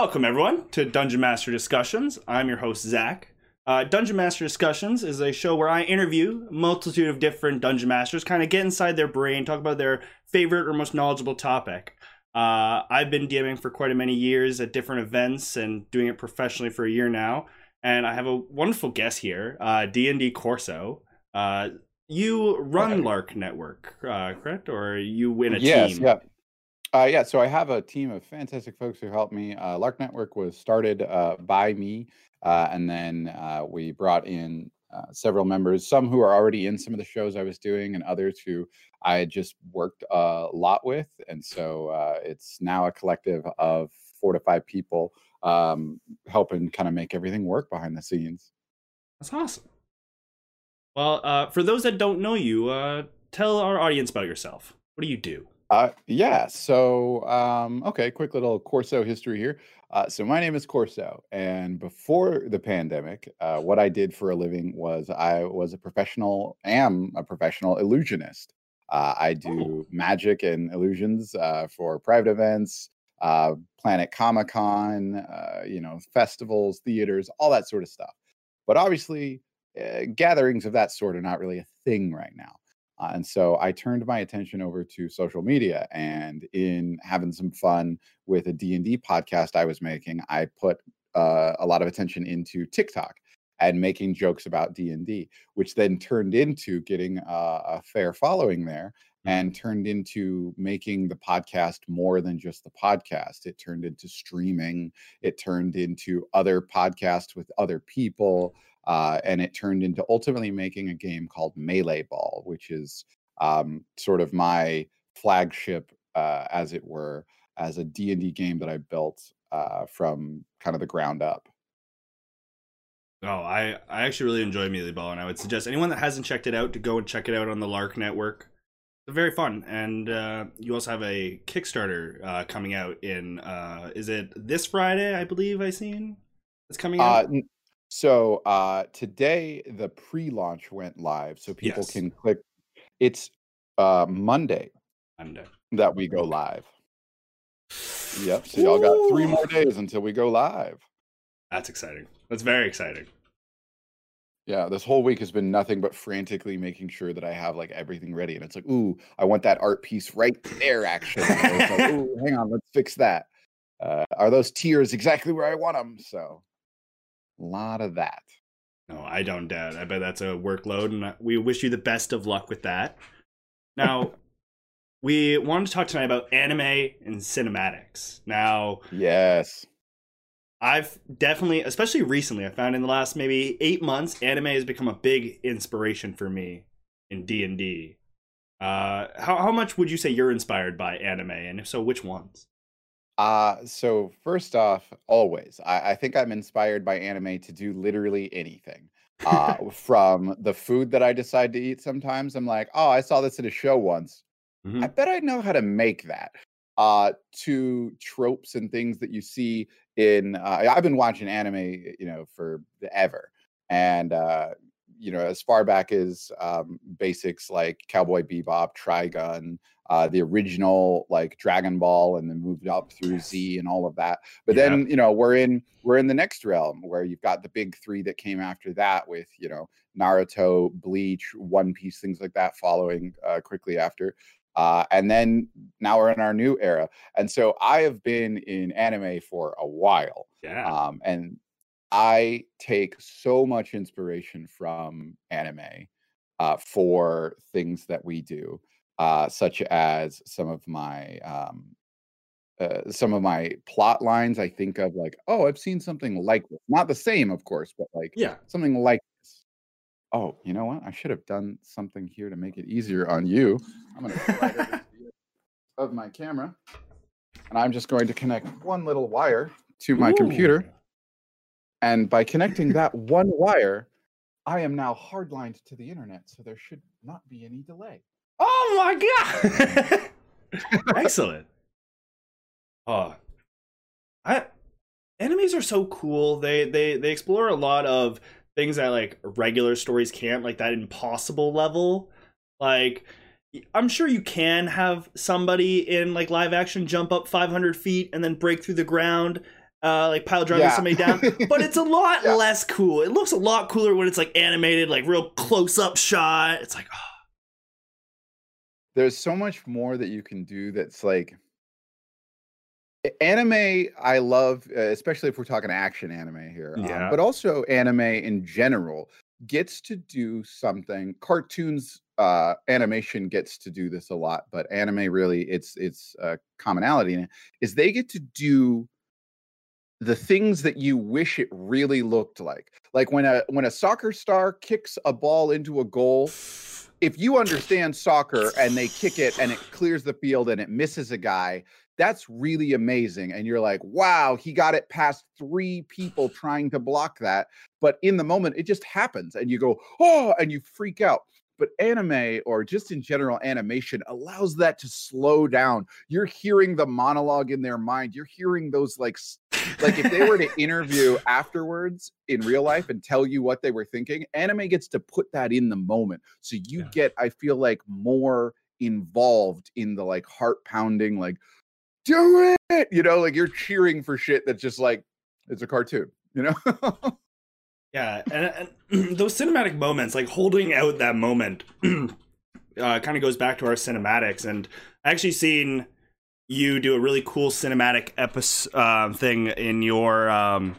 Welcome, everyone, to Dungeon Master Discussions. I'm your host, Zach. Uh, Dungeon Master Discussions is a show where I interview a multitude of different dungeon masters, kind of get inside their brain, talk about their favorite or most knowledgeable topic. Uh, I've been DMing for quite a many years at different events and doing it professionally for a year now. And I have a wonderful guest here, uh, D&D Corso. Uh, you run Lark Network, uh, correct? Or you win a Yes, team? yeah. Uh, yeah, so I have a team of fantastic folks who help me. Uh, Lark Network was started uh, by me, uh, and then uh, we brought in uh, several members, some who are already in some of the shows I was doing, and others who I just worked a lot with. And so it's now a collective of four to five people um, helping kind of make everything work behind the scenes. That's awesome. Well, for those that don't know you, tell our audience about yourself. What do you do? Uh, yeah. So, um, okay, quick little Corso history here. Uh, so my name is Corso, and before the pandemic, uh, what I did for a living was I was a professional, am a professional illusionist. Uh, I do magic and illusions uh, for private events, uh, Planet Comic Con, uh, you know, festivals, theaters, all that sort of stuff. But obviously, uh, gatherings of that sort are not really a thing right now. Uh, and so I turned my attention over to social media and in having some fun with a D&D podcast I was making, I put uh, a lot of attention into TikTok and making jokes about D&D, which then turned into getting uh, a fair following there and turned into making the podcast more than just the podcast. It turned into streaming, it turned into other podcasts with other people uh, and it turned into ultimately making a game called Melee Ball, which is um, sort of my flagship, uh, as it were, as a D and D game that I built uh, from kind of the ground up. Oh, I, I actually really enjoy Melee Ball, and I would suggest anyone that hasn't checked it out to go and check it out on the Lark Network. Very fun, and uh, you also have a Kickstarter uh, coming out in. Uh, is it this Friday? I believe I seen it's coming Uh, out. n- so uh, today the pre-launch went live, so people Yes. can click. It's uh, Monday Monday. that we go live. Yep. So y'all got three more days until we go live. That's exciting. That's very exciting. Yeah, this whole week has been nothing but frantically making sure that I have like everything ready. And it's like, ooh, I want that art piece right there, actually. Like, ooh, hang on, let's fix that. Uh, are those tiers exactly where I want them? So, a lot of that. No, I don't doubt. I bet that's a workload, and we wish you the best of luck with that. Now, we wanted to talk tonight about anime and cinematics. Now, Yes. I've definitely, especially recently, I found in the last maybe eight months, anime has become a big inspiration for me in D and D. Uh, how how much would you say you're inspired by anime, and if so, which ones? Uh, so first off, always, I, I think I'm inspired by anime to do literally anything. Uh, from the food that I decide to eat sometimes, I'm like, oh, I saw this in a show once. Mhm. I bet I know how to make that. Uh, to tropes and things that you see in. Uh, I've been watching anime, you know, for ever, and uh, you know, as far back as um, basics like Cowboy Bebop, Trigun, uh, the original like Dragon Ball, and then moved up through Yes. Z and all of that. But Yeah. then you know, we're in we're in the next realm where you've got the big three that came after that with you know Naruto, Bleach, One Piece, things like that following uh, quickly after. Uh, and then now we're in our new era. And so I have been in anime for a while. Yeah, Um, and I take so much inspiration from anime uh, for things that we do, uh, such as some of my um, uh, some of my plot lines. I think of like, oh, I've seen something like this. Not the same, of course, but like yeah. something like. Oh, you know what? I should have done something here to make it easier on you. I'm going to slide over to the of my camera, and I'm just going to connect one little wire to my computer. And by connecting that one wire, I am now hardlined to the internet, so there should not be any delay. Oh my god! Excellent. Oh, I enemies are so cool. They they they explore a lot of things that like regular stories can't, like that impossible level. Like I'm sure you can have somebody in like live action jump up 500 feet and then break through the ground uh, like pile driving Yeah. somebody down. But it's a lot Yeah. less cool. It looks a lot cooler when it's like animated, like real close up shot. It's like, oh, there's so much more that you can do that's like anime i love uh, especially if we're talking action anime here um, Yeah. but also anime in general gets to do something cartoons uh animation gets to do this a lot but anime really it's it's a commonality in it is they get to do the things that you wish it really looked like like when a when a soccer star kicks a ball into a goal if you understand soccer and they kick it and it clears the field and it misses a guy, that's really amazing. And you're like, wow, he got it past three people trying to block that. But in the moment, it just happens and you go, oh, and you freak out. But anime or just in general animation allows that to slow down. You're hearing the monologue in their mind. You're hearing those like like if they were to interview afterwards in real life and tell you what they were thinking, anime gets to put that in the moment. So you Yeah. get, I feel like, more involved in the like heart pounding, like, do it, you know, like you're cheering for shit that's just like it's a cartoon, you know? Yeah, and, and those cinematic moments, like holding out that moment, uh, kind of goes back to our cinematics. And I actually seen you do a really cool cinematic episode uh, thing in your um,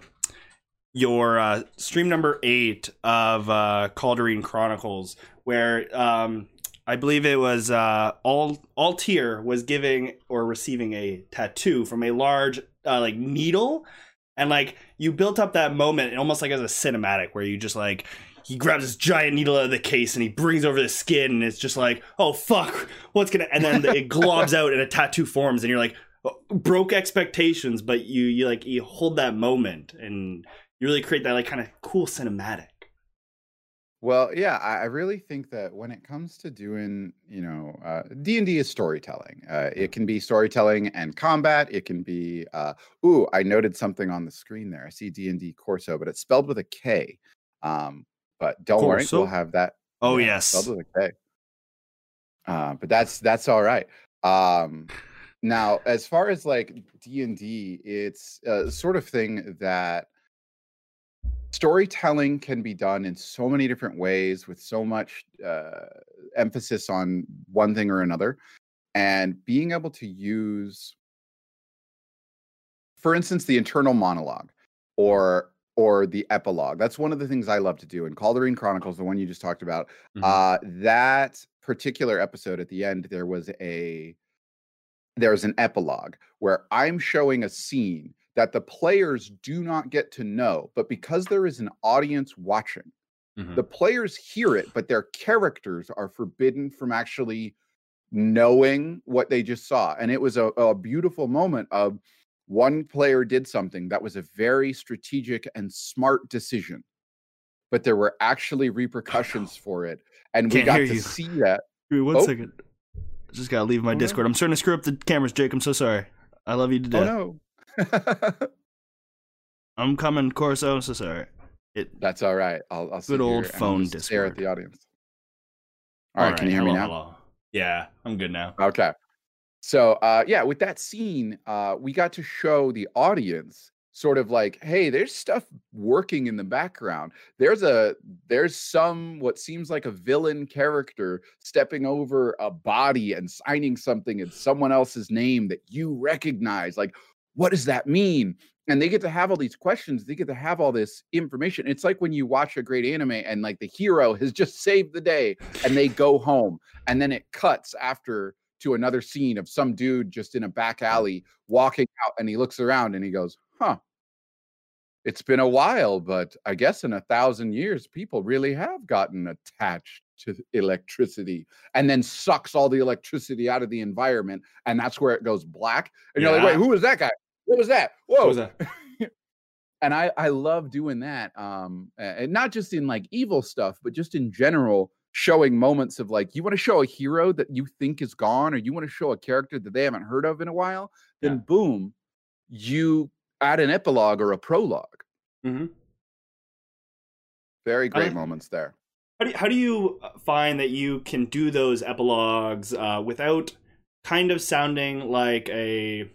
your uh, stream number eight of uh, Calderine Chronicles, where um, I believe it was uh, tier was giving or receiving a tattoo from a large uh, like needle. And like you built up that moment almost like as a cinematic where you just like he grabs this giant needle out of the case and he brings over the skin and it's just like oh fuck what's gonna and then it globs out and a tattoo forms and you're like oh, broke expectations but you you like you hold that moment and you really create that like kind of cool cinematic Well, yeah, I, I really think that when it comes to doing, you know, uh, D and D is storytelling. Uh, it can be storytelling and combat. It can be, uh, ooh, I noted something on the screen there. I see D and D Corso, but it's spelled with a K. Um, but don't worry, Corso? we'll have that. oh yeah, yes spelled with a K. Uh, but that's that's all right. Um, now, as far as like D and D, it's a sort of thing that storytelling can be done in so many different ways with so much uh, emphasis on one thing or another and being able to use for instance the internal monologue or or the epilogue that's one of the things i love to do in calderine chronicles the one you just talked about Mhm. uh that particular episode at the end there was a there's an epilogue where i'm showing a scene that the players do not get to know but because there is an audience watching Mhm. the players hear it but their characters are forbidden from actually knowing what they just saw and it was a, a beautiful moment of one player did something that was a very strategic and smart decision but there were actually repercussions for it and we got to you. see that Wait, one Oh. second. just gotta leave my Oh, no. discord i'm starting to screw up the cameras jake i'm so sorry i love you to death oh no i'm coming corso i'm so sorry it that's all right i'll, I'll Good old phone just stare at the audience all right, can you hear me now hello. yeah i'm good now Okay. So uh yeah, with that scene, uh we got to show the audience sort of like, hey, there's stuff working in the background. There's a there's some what seems like a villain character stepping over a body and signing something in someone else's name that you recognize. Like, what does that mean? And they get to have all these questions. They get to have all this information. It's like when you watch a great anime and like the hero has just saved the day and they go home and then it cuts after to another scene of some dude just in a back alley walking out and he looks around and he goes huh it's been a while but i guess in a thousand years people really have gotten attached to electricity and then sucks all the electricity out of the environment and that's where it goes black and you're like wait who was that guy what was that whoa What was that? and I I love doing that. Um, and not just in like evil stuff, but just in general, showing moments of like you want to show a hero that you think is gone, or you want to show a character that they haven't heard of in a while. Then Yeah. boom, you add an epilogue or a prologue. mm-hmm. Very great like- moments there. How do, you, how do you uh, find that you can do those epilogues uh, without kind of sounding like a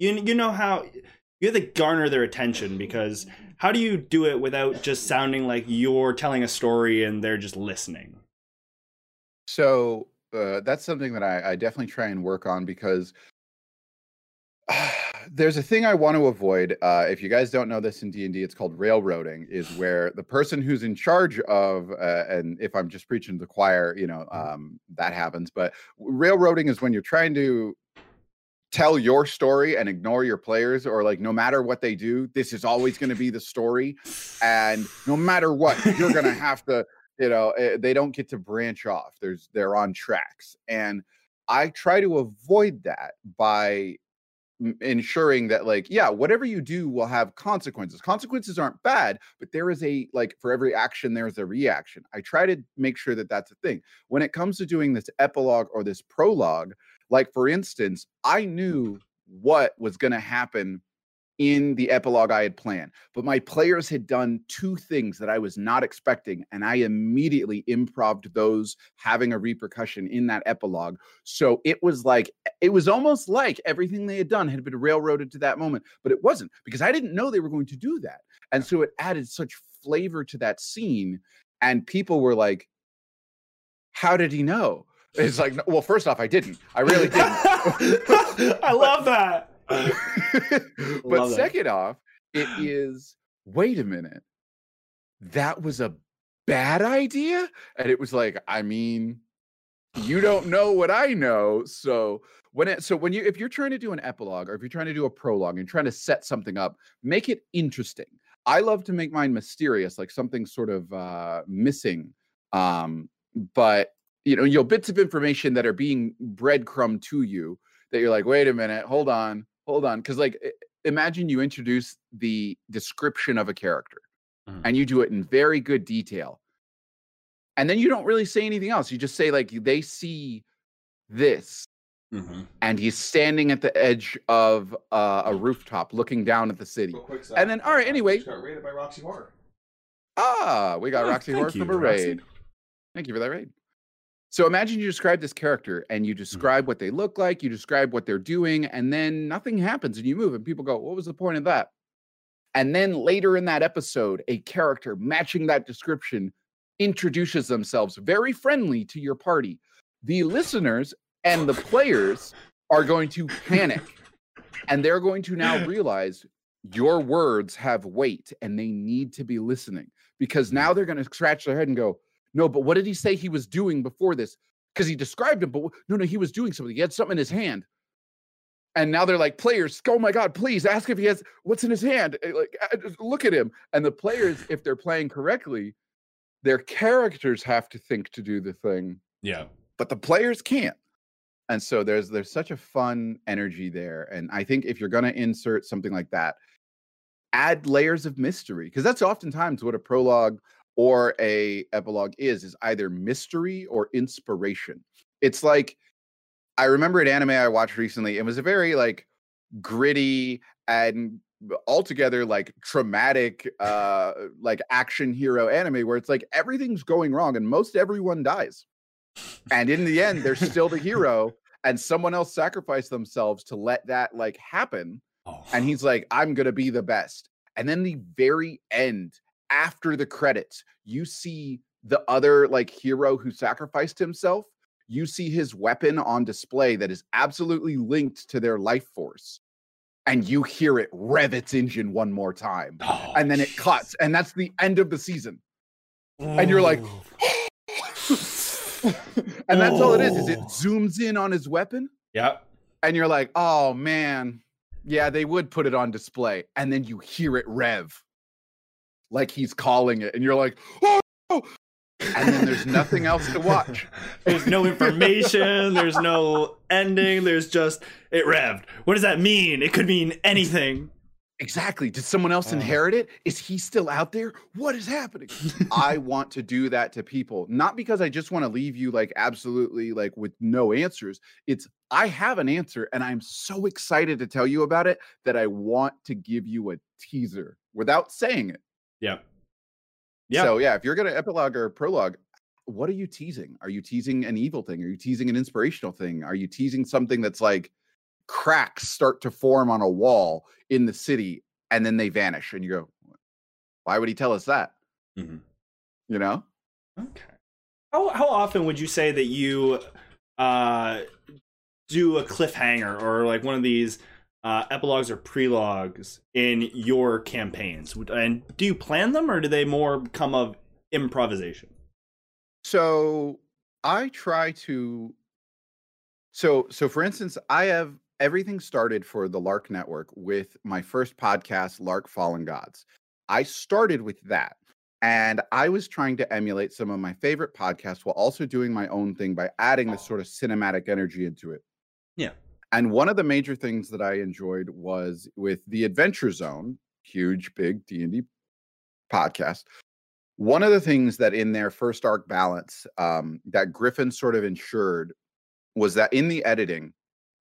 you you know how you have to garner their attention because how do you do it without just sounding like you're telling a story and they're just listening? So uh, that's something that I, I definitely try and work on because there's a thing I want to avoid. Uh, if you guys don't know this in D and D, it's called railroading. Is where the person who's in charge of, uh, and if I'm just preaching to the choir, you know, Mm-hmm. um, that happens. But railroading is when you're trying to tell your story and ignore your players, or like no matter what they do, this is always going to be the story, and no matter what, you're going to have to. You know, eh, they don't get to branch off. There's they're on tracks, and I try to avoid that by ensuring that like yeah whatever you do will have consequences consequences aren't bad but there is a like for every action there's a reaction i try to make sure that that's a thing when it comes to doing this epilogue or this prologue like for instance i knew what was going to happen in the epilogue I had planned. But my players had done two things that I was not expecting, and I immediately improved those having a repercussion in that epilogue. So it was like, it was almost like everything they had done had been railroaded to that moment, but it wasn't because I didn't know they were going to do that. And so it added such flavor to that scene. And people were like, How did he know? It's like, well, first off, I didn't. I really didn't. I love that. but Love that. second off, it is wait a minute. That was a bad idea? And it was like, I mean, you don't know what I know. So when it so when you if you're trying to do an epilogue or if you're trying to do a prologue and trying to set something up, make it interesting. I love to make mine mysterious, like something sort of uh missing. Um, but you know, you know, bits of information that are being breadcrumb to you that you're like, wait a minute, hold on, hold on. Cause like imagine you introduce the description of a character Mhm. and you do it in very good detail. And then you don't really say anything else. You just say, like, they see this, Mhm. and he's standing at the edge of uh, a rooftop looking down at the city. And then, all right, anyway. got rated by Roxy Horror. Ah, we got Oh, Roxy Horror you, from a Roxy. raid. Thank you for that raid. So imagine you describe this character and Mm-hmm. you describe what they look like, you describe what they're doing, and then nothing happens and you move, and people go, What was the point of that? And then later in that episode, a character matching that description introduces themselves very friendly to your party. The listeners and the players are going to panic and they're going to now realize your words have weight and they need to be listening because now they're going to scratch their head and go, No, but what did he say he was doing before this? Because he described him, but no, no, he was doing something. He had something in his hand. And now they're like, players, oh my God, please ask if he has what's in his hand. Eh, Like, uh, look at him. And the players, if they're playing correctly, their characters have to think to do the thing Yeah. but the players can't and so there's there's such a fun energy there and i think if you're going to insert something like that add layers of mystery because that's oftentimes what a prologue or a epilogue is is either mystery or inspiration. It's like i remember an anime i watched recently it was a very like gritty and altogether like traumatic uh like action hero anime where it's like everything's going wrong and most everyone dies. And in the end they're still the hero and someone else sacrificed themselves to let that like happen. Oh. and he's like i'm gonna be the best. And then the very end after the credits you see the other like hero who sacrificed himself you see his weapon on display that is absolutely linked to their life force and you hear it rev its engine one more time Oh, and then it jeez. cuts and that's the end of the season. And you're like and that's all it is is it zooms in on his weapon yeah. and you're like oh man. Yeah they would put it on display and then you hear it rev like he's calling it and you're like oh and then there's nothing else to watch There's no information. there's no ending. There's just it revved. What does that mean? It could mean anything. exactly did someone else Oh. inherit it is he still out there what is happening i want to do that to people not because i just want to leave you like absolutely like with no answers it's i have an answer and i'm so excited to tell you about it that i want to give you a teaser without saying it Yeah. Yeah. So yeah, if you're gonna epilogue or prologue, what are you teasing? Are you teasing an evil thing? Are you teasing an inspirational thing? Are you teasing something that's like cracks start to form on a wall in the city and then they vanish and you go why would he tell us that mm-hmm. you know okay how, how often would you say that you uh do a cliffhanger or like one of these uh, epilogues or prelogues in your campaigns and do you plan them or do they more come of improvisation so i try to so so for instance i have everything started for the Lark Network with my first podcast, Lark Fallen Gods. I started with that. And I was trying to emulate some of my favorite podcasts while also doing my own thing by adding this sort of cinematic energy into it. Yeah. And one of the major things that I enjoyed was with the Adventure Zone, huge, big D&D podcast. One of the things that in their first arc balance um, that Griffin sort of ensured was that in the editing,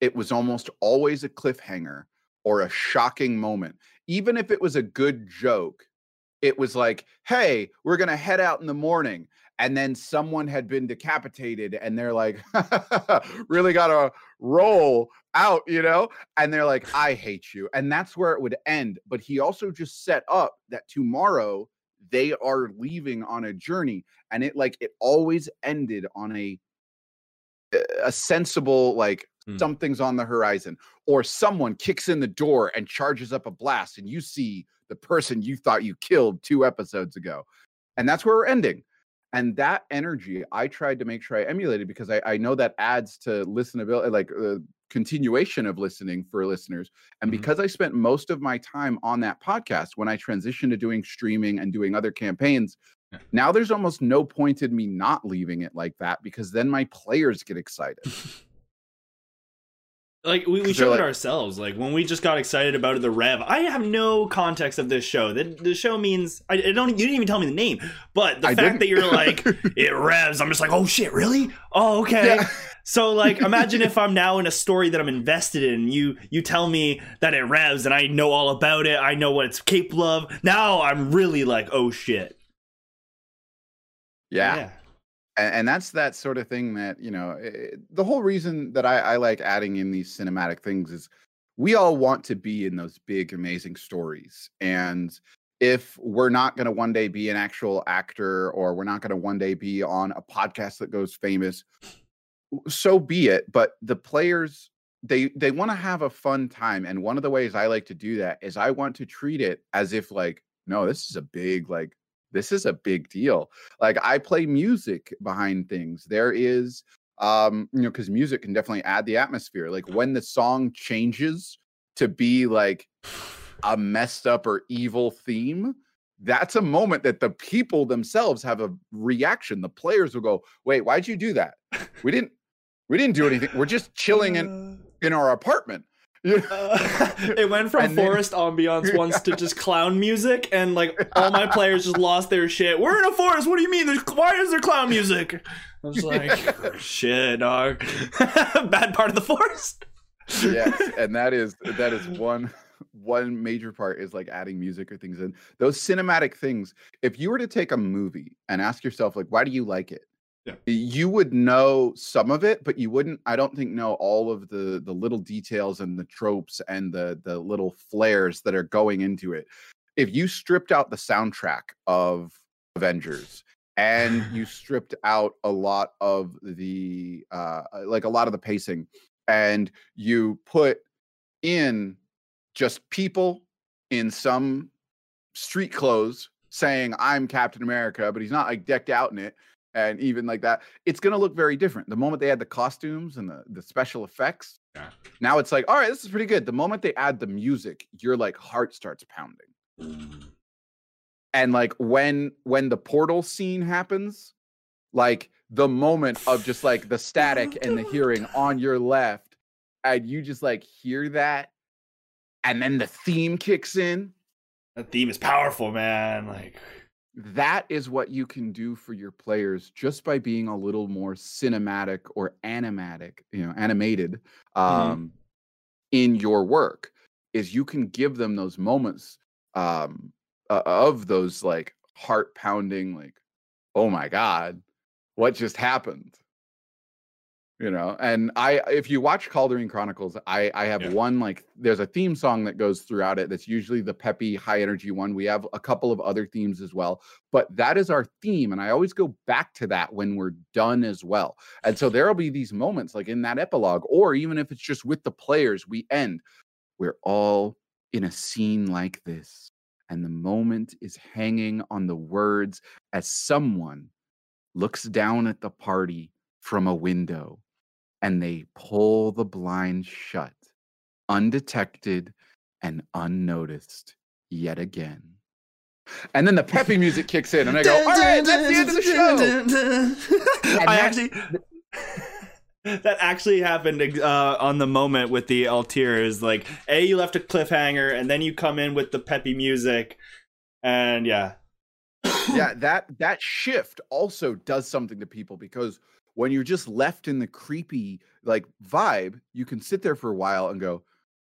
it was almost always a cliffhanger or a shocking moment. Even if it was a good joke, it was like, hey, we're going to head out in the morning. And then someone had been decapitated, and they're like, really got to roll out, you know? And they're like, I hate you. And that's where it would end. But he also just set up that tomorrow they are leaving on a journey. And it like, it always ended on a, a sensible, like, mm. something's on the horizon, or someone kicks in the door and charges up a blast, and you see the person you thought you killed two episodes ago. And that's where we're ending. And that energy, I tried to make sure I emulated because I, I know that adds to listenability, like uh, continuation of listening for listeners. And mm-hmm. because I spent most of my time on that podcast when I transitioned to doing streaming and doing other campaigns, yeah. now there's almost no point in me not leaving it like that because then my players get excited. Like we, we showed like, it ourselves. Like when we just got excited about the Rev, I have no context of this show. The, the show means I, I don't. You didn't even tell me the name, but the I fact didn't. that you're like it revs, I'm just like, oh shit, really? Oh okay. Yeah. So like, imagine if I'm now in a story that I'm invested in. You you tell me that it revs, and I know all about it. I know what it's capable of. Now I'm really like, oh shit. yeah. yeah and, and that's that sort of thing that you know it, eh, the whole reason that I, I like adding in these cinematic things is we all want to be in those big amazing stories and if we're not going to one day be an actual actor or we're not going to one day be on a podcast that goes famous so be it but the players they they want to have a fun time and one of the ways i like to do that is i want to treat it as if like no this is a big like this is a big deal. Like I play music behind things. There is um, you know, because music can definitely add the atmosphere. Like when the song changes to be like a messed up or evil theme, that's a moment that the people themselves have a reaction. The players will go, "Wait, why'd you do that? We didn't, we didn't do anything. We're just chilling in in our apartment." Uh, it went from forest then, ambiance once to just clown music, and like all my players just lost their shit. We're in a forest. What do you mean? There's why is there clown music? I was like, shit, dog. Bad part of the forest. yes, and that is that is one one major part is like adding music or things in those cinematic things. If you were to take a movie and ask yourself like, why do you like it? Yeah. You would know some of it, but you wouldn't, I don't think, know all of the the little details and the tropes and the the little flares that are going into it. If you stripped out the soundtrack of Avengers and you stripped out a lot of the uh like a lot of the pacing and you put in just people in some street clothes saying I'm Captain America, but he's not like decked out in it and even like that, it's going to look very different. The moment they add the costumes and the, the special effects, yeah. now it's like, all right, this is pretty good. The moment they add the music, your like heart starts pounding. Mm. And like when when the portal scene happens, like the moment of just like the static and the hearing on your left, and you just like hear that, and then the theme kicks in. The theme is powerful, man. Like that is what you can do for your players just by being a little more cinematic or animatic, you know, animated mm-hmm. um, mm-hmm. in your work. Is you can give them those moments um, uh, of those like heart pounding, like, oh my god, what just happened? You know and i if you watch Calderine chronicles i i have Yeah. one like there's a theme song that goes throughout it that's usually the peppy high energy one. We have a couple of other themes as well but that is our theme and i always go back to that when we're done as well. And so there'll be these moments like in that epilogue or even if it's just with the players we end. We're all in a scene like this and the moment is hanging on the words as someone looks down at the party from a window and they pull the blind shut, undetected and unnoticed yet again. And then the peppy music kicks in, and I go, All right, that's the end of the show. I actually. That actually happened uh, on the moment with the Altier. Is like, a you left a cliffhanger, and then you come in with the peppy music, and yeah, yeah, that that shift also does something to people because when you're just left in the creepy like vibe, you can sit there for a while and go,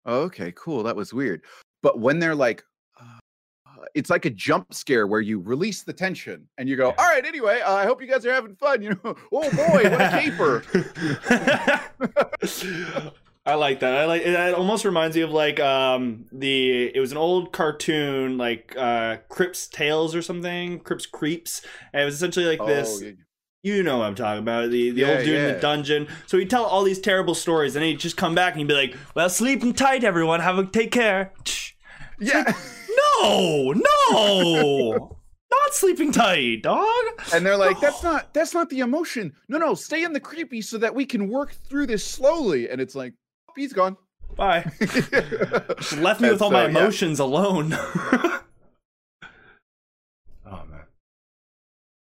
oh, "Okay, cool, that was weird." But when they're like, uh, it's like a jump scare where you release the tension and you go. "All right, anyway, uh, I hope you guys are having fun." You know, oh boy, what a caper! I like that. I like it. It almost reminds me of like um the it was an old cartoon like uh Crypt Tales or something, Crips Creeps. And it was essentially like this. Oh, yeah. You know what I'm talking about. The the Yeah, old dude in the dungeon. So he'd tell all these terrible stories and then he'd just come back and he'd be like, Well sleeping tight everyone, have a take care. yeah. No, no. Not sleeping tight, dog. and they're like that's not that's not the emotion no no stay in the creepy so that we can work through this slowly and it's like "Oh, he's gone Bye. Left me And with all so, my yeah. emotions alone.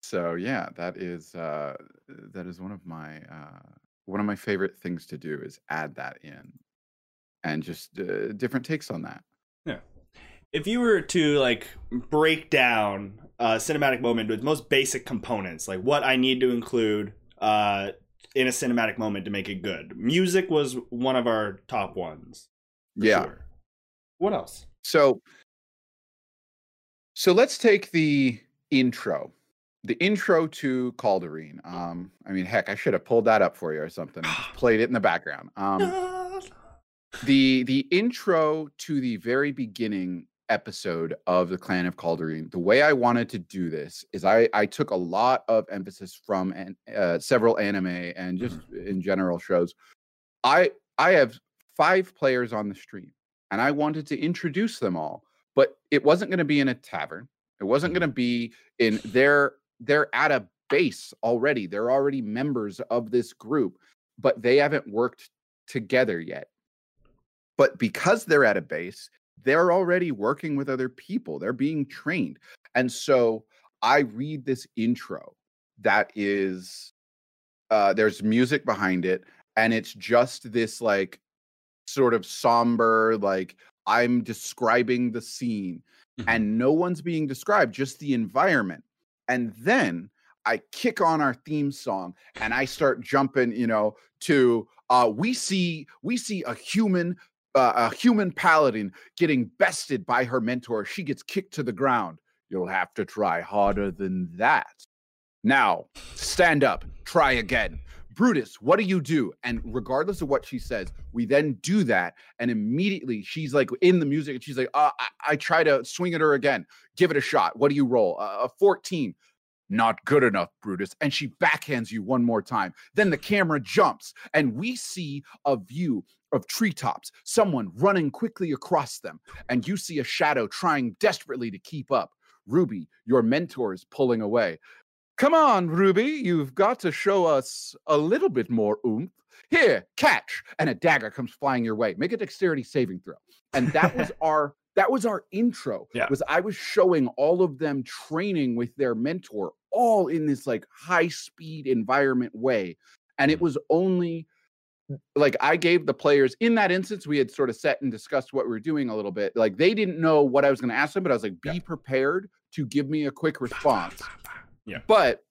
so yeah that is uh that is one of my uh one of my favorite things to do is add that in and just uh, different takes on that Yeah. If you were to like break down a cinematic moment with most basic components, like what I need to include uh in a cinematic moment to make it good. Music was one of our top ones. yeah sure. What else? so so let's take the intro the intro to calderine um i mean heck i should have pulled that up for you or something and just played it in the background. Um the the intro to the very beginning episode of the clan of calderine the way i wanted to do this is i i took a lot of emphasis from an, uh, several anime and just in general shows. I i have five players on the stream and i wanted to introduce them all but it wasn't going to be in a tavern. It wasn't going to be in their they're at a base already they're already members of this group but they haven't worked together yet but because they're at a base they're already working with other people they're being trained and so i read this intro that is uh there's music behind it and it's just this like sort of somber like i'm describing the scene Mhm. and no one's being described just the environment and then i kick on our theme song and i start jumping you know to uh we see we see a human uh, a human paladin getting bested by her mentor. She gets kicked to the ground. You'll have to try harder than that. Now stand up. Try again brutus what do you do? And regardless of what she says we then do that and immediately she's like in the music and she's like uh, I, I try to swing at her again. Give it a shot. What do you roll? Uh, a 14 not good enough brutus. And she backhands you one more time. Then the camera jumps and we see a view of treetops someone running quickly across them and you see a shadow trying desperately to keep up. Ruby your mentor is pulling away come on ruby you've got to show us a little bit more oomph. Here catch and a dagger comes flying your way. Make a dexterity saving throw. And that was our that was our intro Yeah. was i was showing all of them training with their mentor all in this like high speed environment way. And it mm. was only like i gave the players in that instance we had sort of set and discussed what we were doing a little bit. Like they didn't know what i was going to ask them but i was like be Yeah. prepared to give me a quick response Yeah. but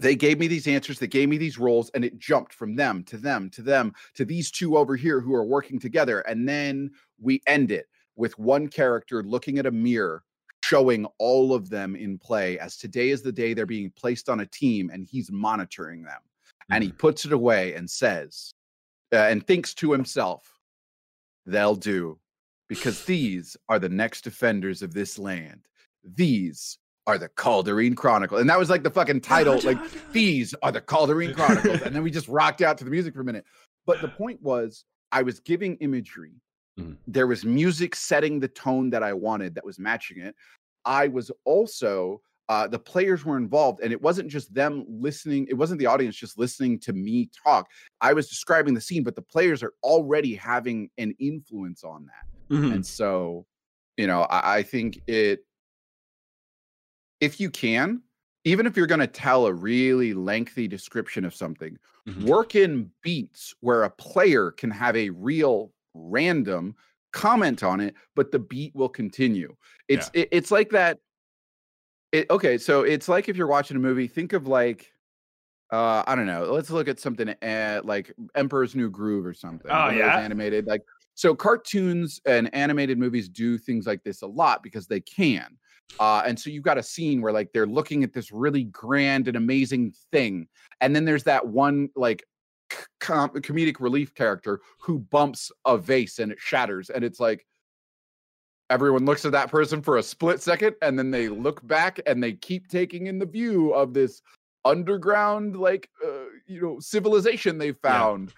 they gave me these answers they gave me these roles and it jumped from them to them to them to these two over here who are working together and then we end it with one character looking at a mirror showing all of them in play as today is the day they're being placed on a team and he's monitoring them and he puts it away and says, uh, and thinks to himself, they'll do because these are the next defenders of this land. These are the Calderine Chronicles. And that was like the fucking title. Like, these are the Calderine Chronicles. And then we just rocked out to the music for a minute. But the point was, I was giving imagery. Mhm. There was music setting the tone that I wanted that was matching it. I was also, uh, the players were involved, and it wasn't just them listening, it wasn't the audience just listening to me talk. I was describing the scene, but the players are already having an influence on that. Mhm. And so, you know, I, I think it, if you can, even if you're going to tell a really lengthy description of something, Mhm. work in beats where a player can have a real random comment on it, but the beat will continue. It's it, it's like that. It, okay, so it's like if you're watching a movie, think of like, uh, I don't know. Let's look at something uh, like Emperor's New Groove or something. Oh, one of those yeah? animated like so cartoons and animated movies do things like this a lot because they can. Uh, and so you've got a scene where like they're looking at this really grand and amazing thing, and then there's that one like com- comedic relief character who bumps a vase and it shatters, and it's like everyone looks at that person for a split second, and then they look back and they keep taking in the view of this underground like uh, you know civilization they found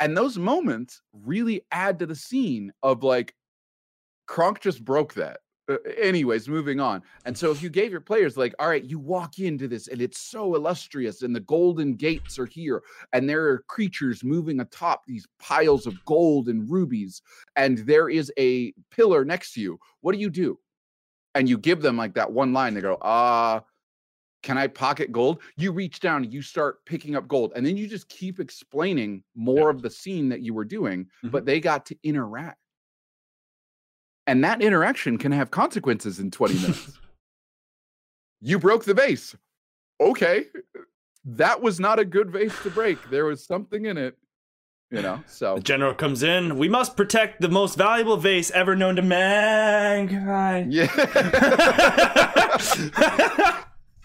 and those moments really add to the scene of like Kronk just broke that. Uh, anyways, moving on. And so if you gave your players like, all right, you walk into this and it's so illustrious and the golden gates are here and there are creatures moving atop these piles of gold and rubies and there is a pillar next to you. What do you do? And you give them like that one line. They go, uh, can I pocket gold? You reach down, you start picking up gold, and then you just keep explaining more of the scene that you were doing, but they got to interact. And that interaction can have consequences in 20 minutes. you broke the vase. Okay. That was not a good vase to break. There was something in it, you know. So The general comes in. We must protect the most valuable vase ever known to mankind. yeah. so,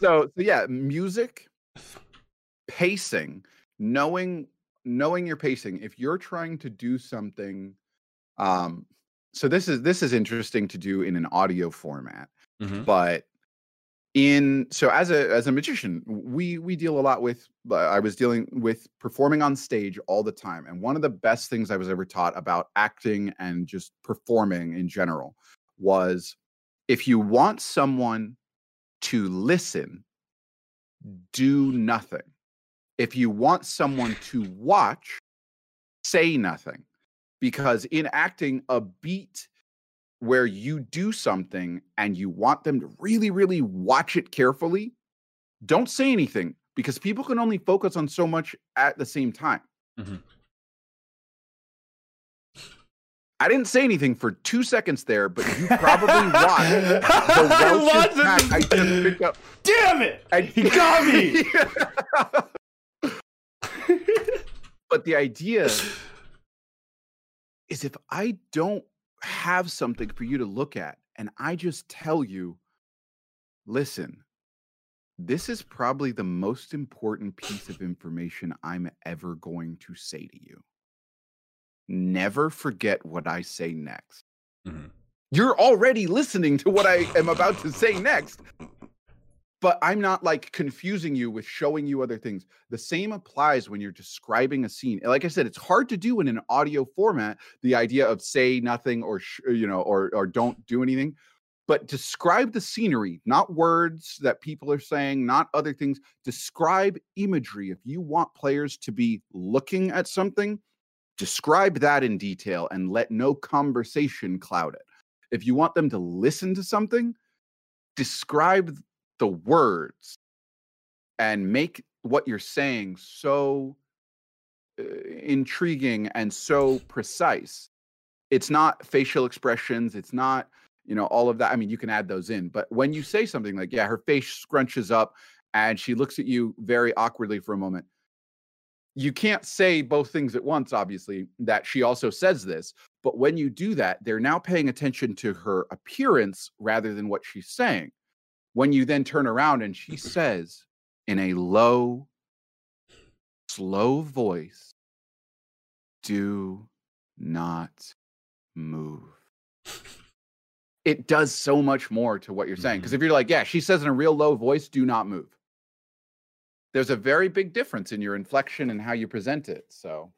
so yeah, music, pacing, knowing knowing your pacing. If you're trying to do something, um, so this is this is interesting to do in an audio format, Mhm. but in so as a as a magician we we deal a lot with uh, i was dealing with performing on stage all the time and one of the best things i was ever taught about acting and just performing in general was if you want someone to listen do nothing if you want someone to watch say nothing because in acting a beat where you do something and you want them to really, really watch it carefully, don't say anything because people can only focus on so much at the same time. Mhm. I didn't say anything for two seconds there, but you probably watched the I it. pack I just picked up. Damn it! And He got me. but the idea is if I don't have something for you to look at and I just tell you, listen, this is probably the most important piece of information I'm ever going to say to you. Never forget what I say next. Mhm. You're already listening to what I am about to say next. But I'm not like confusing you with showing you other things. The same applies when you're describing a scene. Like I said, it's hard to do in an audio format. The idea of say nothing or sh- you know or or don't do anything, but describe the scenery, not words that people are saying, not other things. Describe imagery. If you want players to be looking at something, describe that in detail and let no conversation cloud it. If you want them to listen to something, describe the words and make what you're saying so uh, intriguing and so precise. It's not facial expressions, it's not, you know, all of that. I mean, you can add those in, but when you say something like, yeah, her face scrunches up and she looks at you very awkwardly for a moment, you can't say both things at once, obviously, that she also says this. But when you do that, they're now paying attention to her appearance rather than what she's saying. When you then turn around and she says in a low, slow voice, do not move. It does so much more to what you're saying. Because Mhm. if you're like, yeah, she says in a real low voice, do not move. There's a very big difference in your inflection and how you present it. So,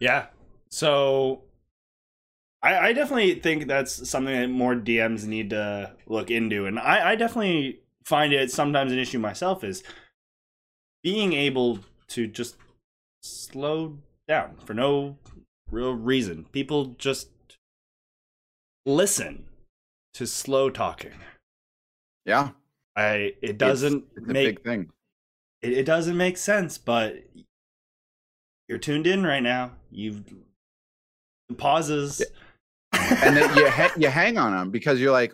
Yeah. So I, I definitely think that's something that more DMs need to look into. And I, I definitely find it sometimes an issue myself is being able to just slow down for no real reason. People just listen to slow talking. yeah, I it doesn't it's, a make big thing. it, it doesn't make sense, but you're tuned in right now. You've pauses. And then you ha- you hang on them because you're like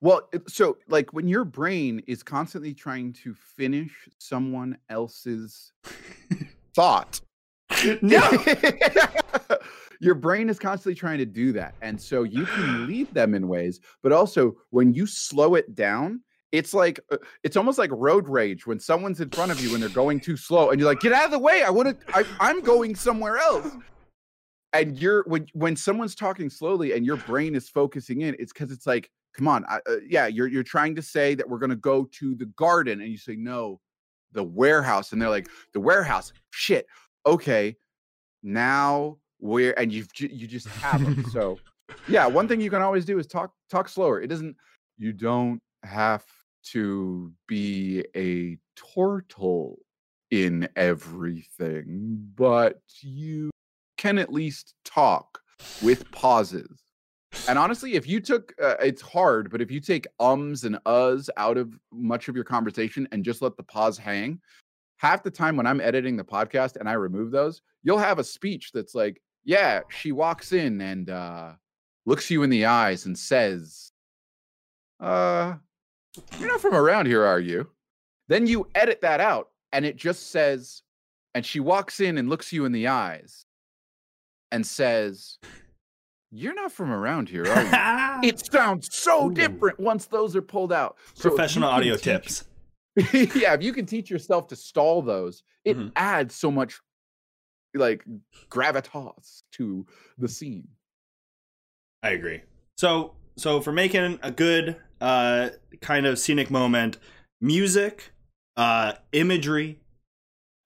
well so like when your brain is constantly trying to finish someone else's thought no. your brain is constantly trying to do that and so you can lead them in ways but also when you slow it down it's like uh, it's almost like road rage when someone's in front of you and they're going too slow and you're like get out of the way i want to i'm going somewhere else and you're when when someone's talking slowly and your brain is focusing in it's because it's like come on I, uh, yeah you're you're trying to say that we're going to go to the garden and you say no the warehouse and they're like the warehouse? Shit okay now we're and you've you just have them so yeah one thing you can always do is talk talk slower it doesn't you don't have to be a turtle in everything but you can at least talk with pauses. And honestly if you took uh, it's hard but if you take ums and uhs out of much of your conversation and just let the pause hang half the time when i'm editing the podcast and i remove those you'll have a speech that's like yeah she walks in and uh looks you in the eyes and says uh you're not from around here are you then you edit that out and it just says and she walks in and looks you in the eyes and says you're not from around here are you it sounds so Ooh. different once those are pulled out So Professional can audio teach- tips. yeah, if you can teach yourself to stall those, it Mhm. adds so much like gravitas to the scene. I agree. So so for making a good uh kind of scenic moment, music, uh imagery,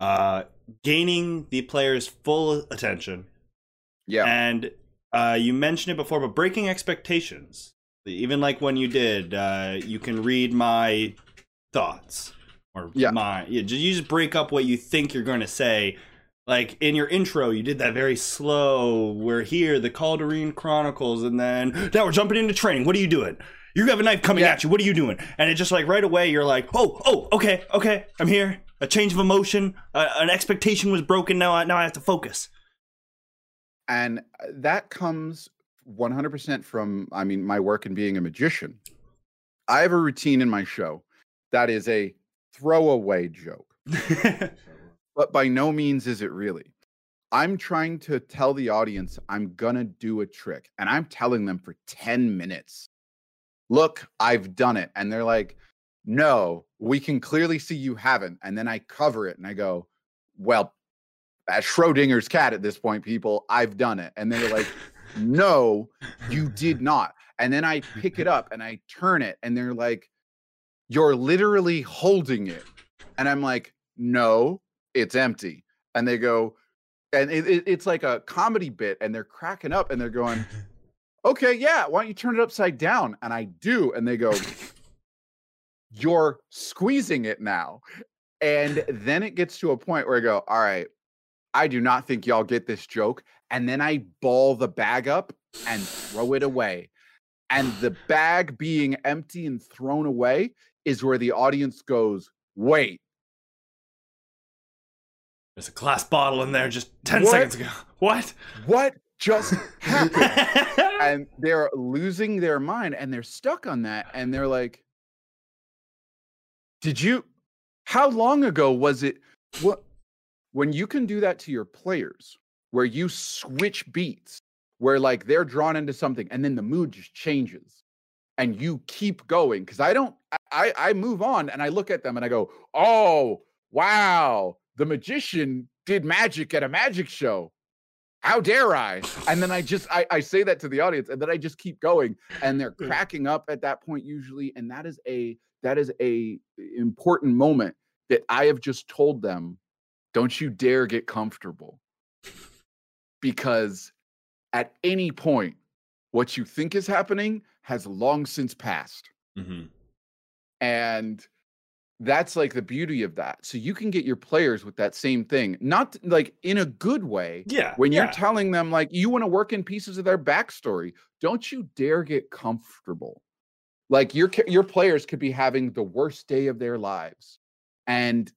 uh gaining the player's full attention. Yeah. And uh you mentioned it before, but breaking expectations. Even like when you did, uh you can read my thoughts or Yeah. my yeah, you just break up what you think you're going to say. Like in your intro, you did that very slow. We're here, the Calderine Chronicles, and then now we're jumping into training. What are you doing? You have a knife coming Yeah. at you. What are you doing? And it just like right away, you're like, oh, oh, okay, okay, I'm here. A change of emotion, uh, an expectation was broken. Now, I, now I have to focus. And uh, that comes 100% from i mean my work in being a magician. I have a routine in my show that is a throwaway joke. But by no means is it really. I'm trying to tell the audience i'm gonna do a trick and i'm telling them for 10 minutes. Look i've done it. And they're like no we can clearly see you haven't. And then i cover it and i go well as schrodinger's cat at this point people i've done it. And they're like no you did not. And then i pick it up and i turn it and they're like you're literally holding it. And i'm like no it's empty. And they go and it, it- it's like a comedy bit and they're cracking up and they're going okay yeah why don't you turn it upside down? And i do. And they go you're squeezing it now. And then it gets to a point where i go all right i do not think y'all get this joke and then i ball the bag up and throw it away and the bag being empty and thrown away is where the audience goes wait There's a glass bottle in there just 10 What? seconds ago. What? what just happened and they're losing their mind and they're stuck on that and they're like did you how long ago was it what when you can do that to your players where you switch beats where like they're drawn into something and then the mood just changes and you keep going because i don't I, I i move on and i look at them and i go oh wow the magician did magic at a magic show. How dare I? And then I just I, I say that to the audience, and then I just keep going, and they're cracking up at that point usually, and that is a that is a important moment that I have just told them, don't you dare get comfortable, because at any point, what you think is happening has long since passed, Mhm. and that's like the beauty of that. So you can get your players with that same thing, not like in a good way. Yeah. When you're yeah. telling them like you want to work in pieces of their backstory, don't you dare get comfortable. Like your your players could be having the worst day of their lives, and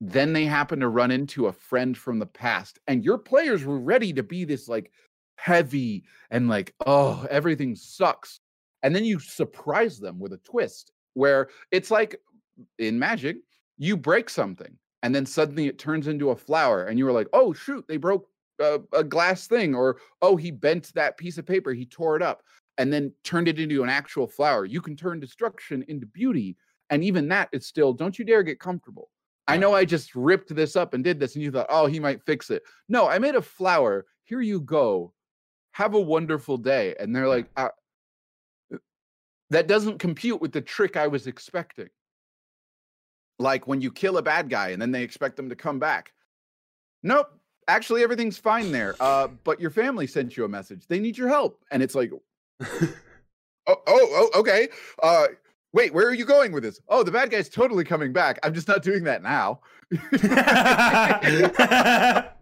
then they happen to run into a friend from the past, and your players were ready to be this like heavy and like oh everything sucks, and then you surprise them with a twist where it's like in magic, you break something and then suddenly it turns into a flower, and you were like, oh, shoot, they broke a, a glass thing, or oh, he bent that piece of paper, he tore it up, and then turned it into an actual flower. You can turn destruction into beauty. And even that is still, don't you dare get comfortable. I know I just ripped this up and did this, and you thought, oh, he might fix it. No, I made a flower. Here you go. Have a wonderful day. And they're like, uh, that doesn't compute with the trick I was expecting like when you kill a bad guy and then they expect them to come back. Nope, actually everything's fine there. Uh, but your family sent you a message. They need your help, and it's like, oh, oh, oh okay. Uh, wait, where are you going with this? Oh, the bad guy's totally coming back. I'm just not doing that now.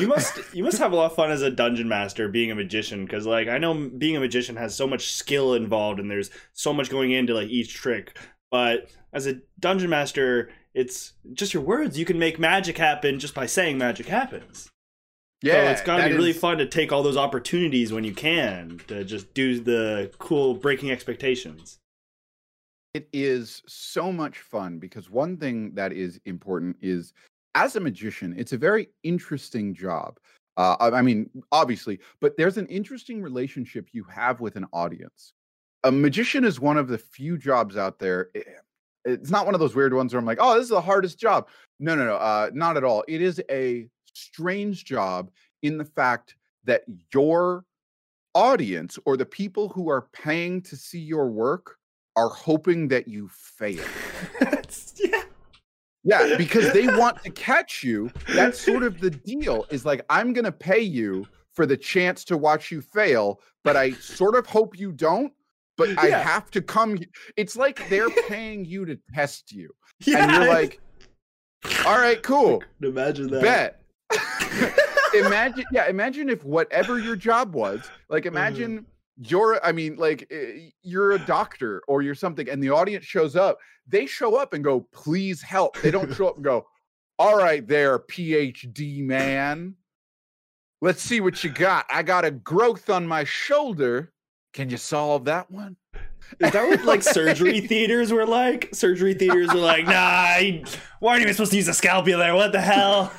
you must you must have a lot of fun as a dungeon master being a magician because like i know being a magician has so much skill involved and there's so much going into like each trick but as a dungeon master it's just your words you can make magic happen just by saying magic happens Yeah, so it's got to that be really is- fun to take all those opportunities when you can to just do the cool breaking expectations it is so much fun because one thing that is important is as a magician it's a very interesting job uh, I mean, obviously, but there's an interesting relationship you have with an audience. A magician is one of the few jobs out there. It's not one of those weird ones where I'm like, oh, this is the hardest job. No, no, no, uh, not at all. It is a strange job in the fact that your audience or the people who are paying to see your work are hoping that you fail. yeah Yeah, because they want to catch you. That's sort of the deal. Is like I'm going to pay you for the chance to watch you fail, but I sort of hope you don't. But I Yeah. have to come. It's like they're paying you to test you, yeah and you're like, "All right, cool, imagine that bet." imagine, yeah, imagine if whatever your job was, like, Mm-hmm. You're, I mean, like, eh, you're a doctor or you're something, and the audience shows up. They show up and go, "Please help." They don't show up and go, "All right, there, PhD man, let's see what you got. I got a growth on my shoulder. Can you solve that one?" Is that what like surgery theaters were like? Surgery theaters were like, nah, I, why aren't you even supposed to use a scalpel there? What the hell?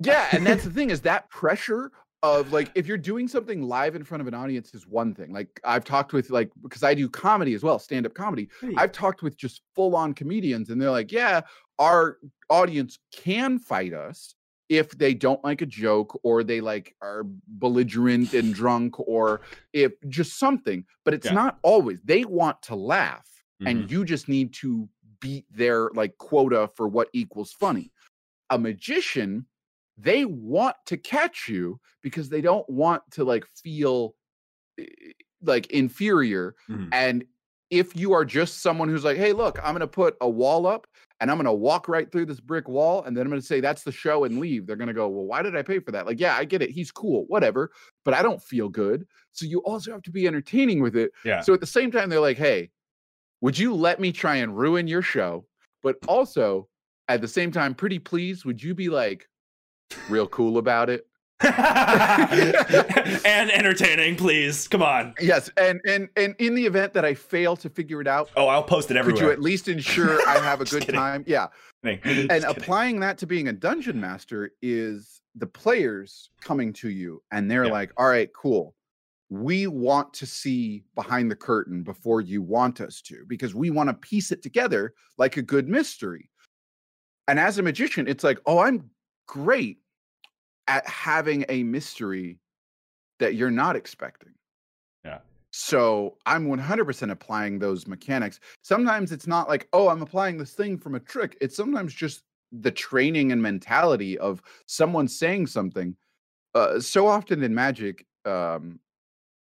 Yeah, and that's the thing is that pressure of like if you're doing something live in front of an audience is one thing. Like I've talked with like because I do comedy as well, stand-up comedy. I've talked with just full-on comedians and they're like, "Yeah, our audience can fight us if they don't like a joke or they like are belligerent and drunk or if just something, but it's Yeah. not always. They want to laugh Mm-hmm. and you just need to beat their like quota for what equals funny. A magician, they want to catch you because they don't want to like feel eh, like inferior. Mhm. And if you are just someone who's like, hey, look, I'm going to put a wall up and I'm going to walk right through this brick wall and then I'm going to say that's the show and leave, they're going to go, well, why did I pay for that? Like, yeah, I get it. He's cool, whatever, but I don't feel good. So you also have to be entertaining with it. Yeah. So at the same time, they're like, hey, would you let me try and ruin your show? But also at the same time, pretty please, would you be like real cool about it? and entertaining, please. Come on. Yes. And and and in the event that I fail to figure it out, Oh, I'll post it everywhere. could you at least ensure I have a good kidding. time? Yeah. And kidding. applying that to being a dungeon master is the players coming to you and they're Yeah. like, all right, cool. We want to see behind the curtain before you want us to, because we want to piece it together like a good mystery. And as a magician, it's like, oh, I'm great at having a mystery that you're not expecting. Yeah. So I'm 100% applying those mechanics. Sometimes it's not like, oh, I'm applying this thing from a trick. It's sometimes just the training and mentality of someone saying something. Uh, so often in magic, um,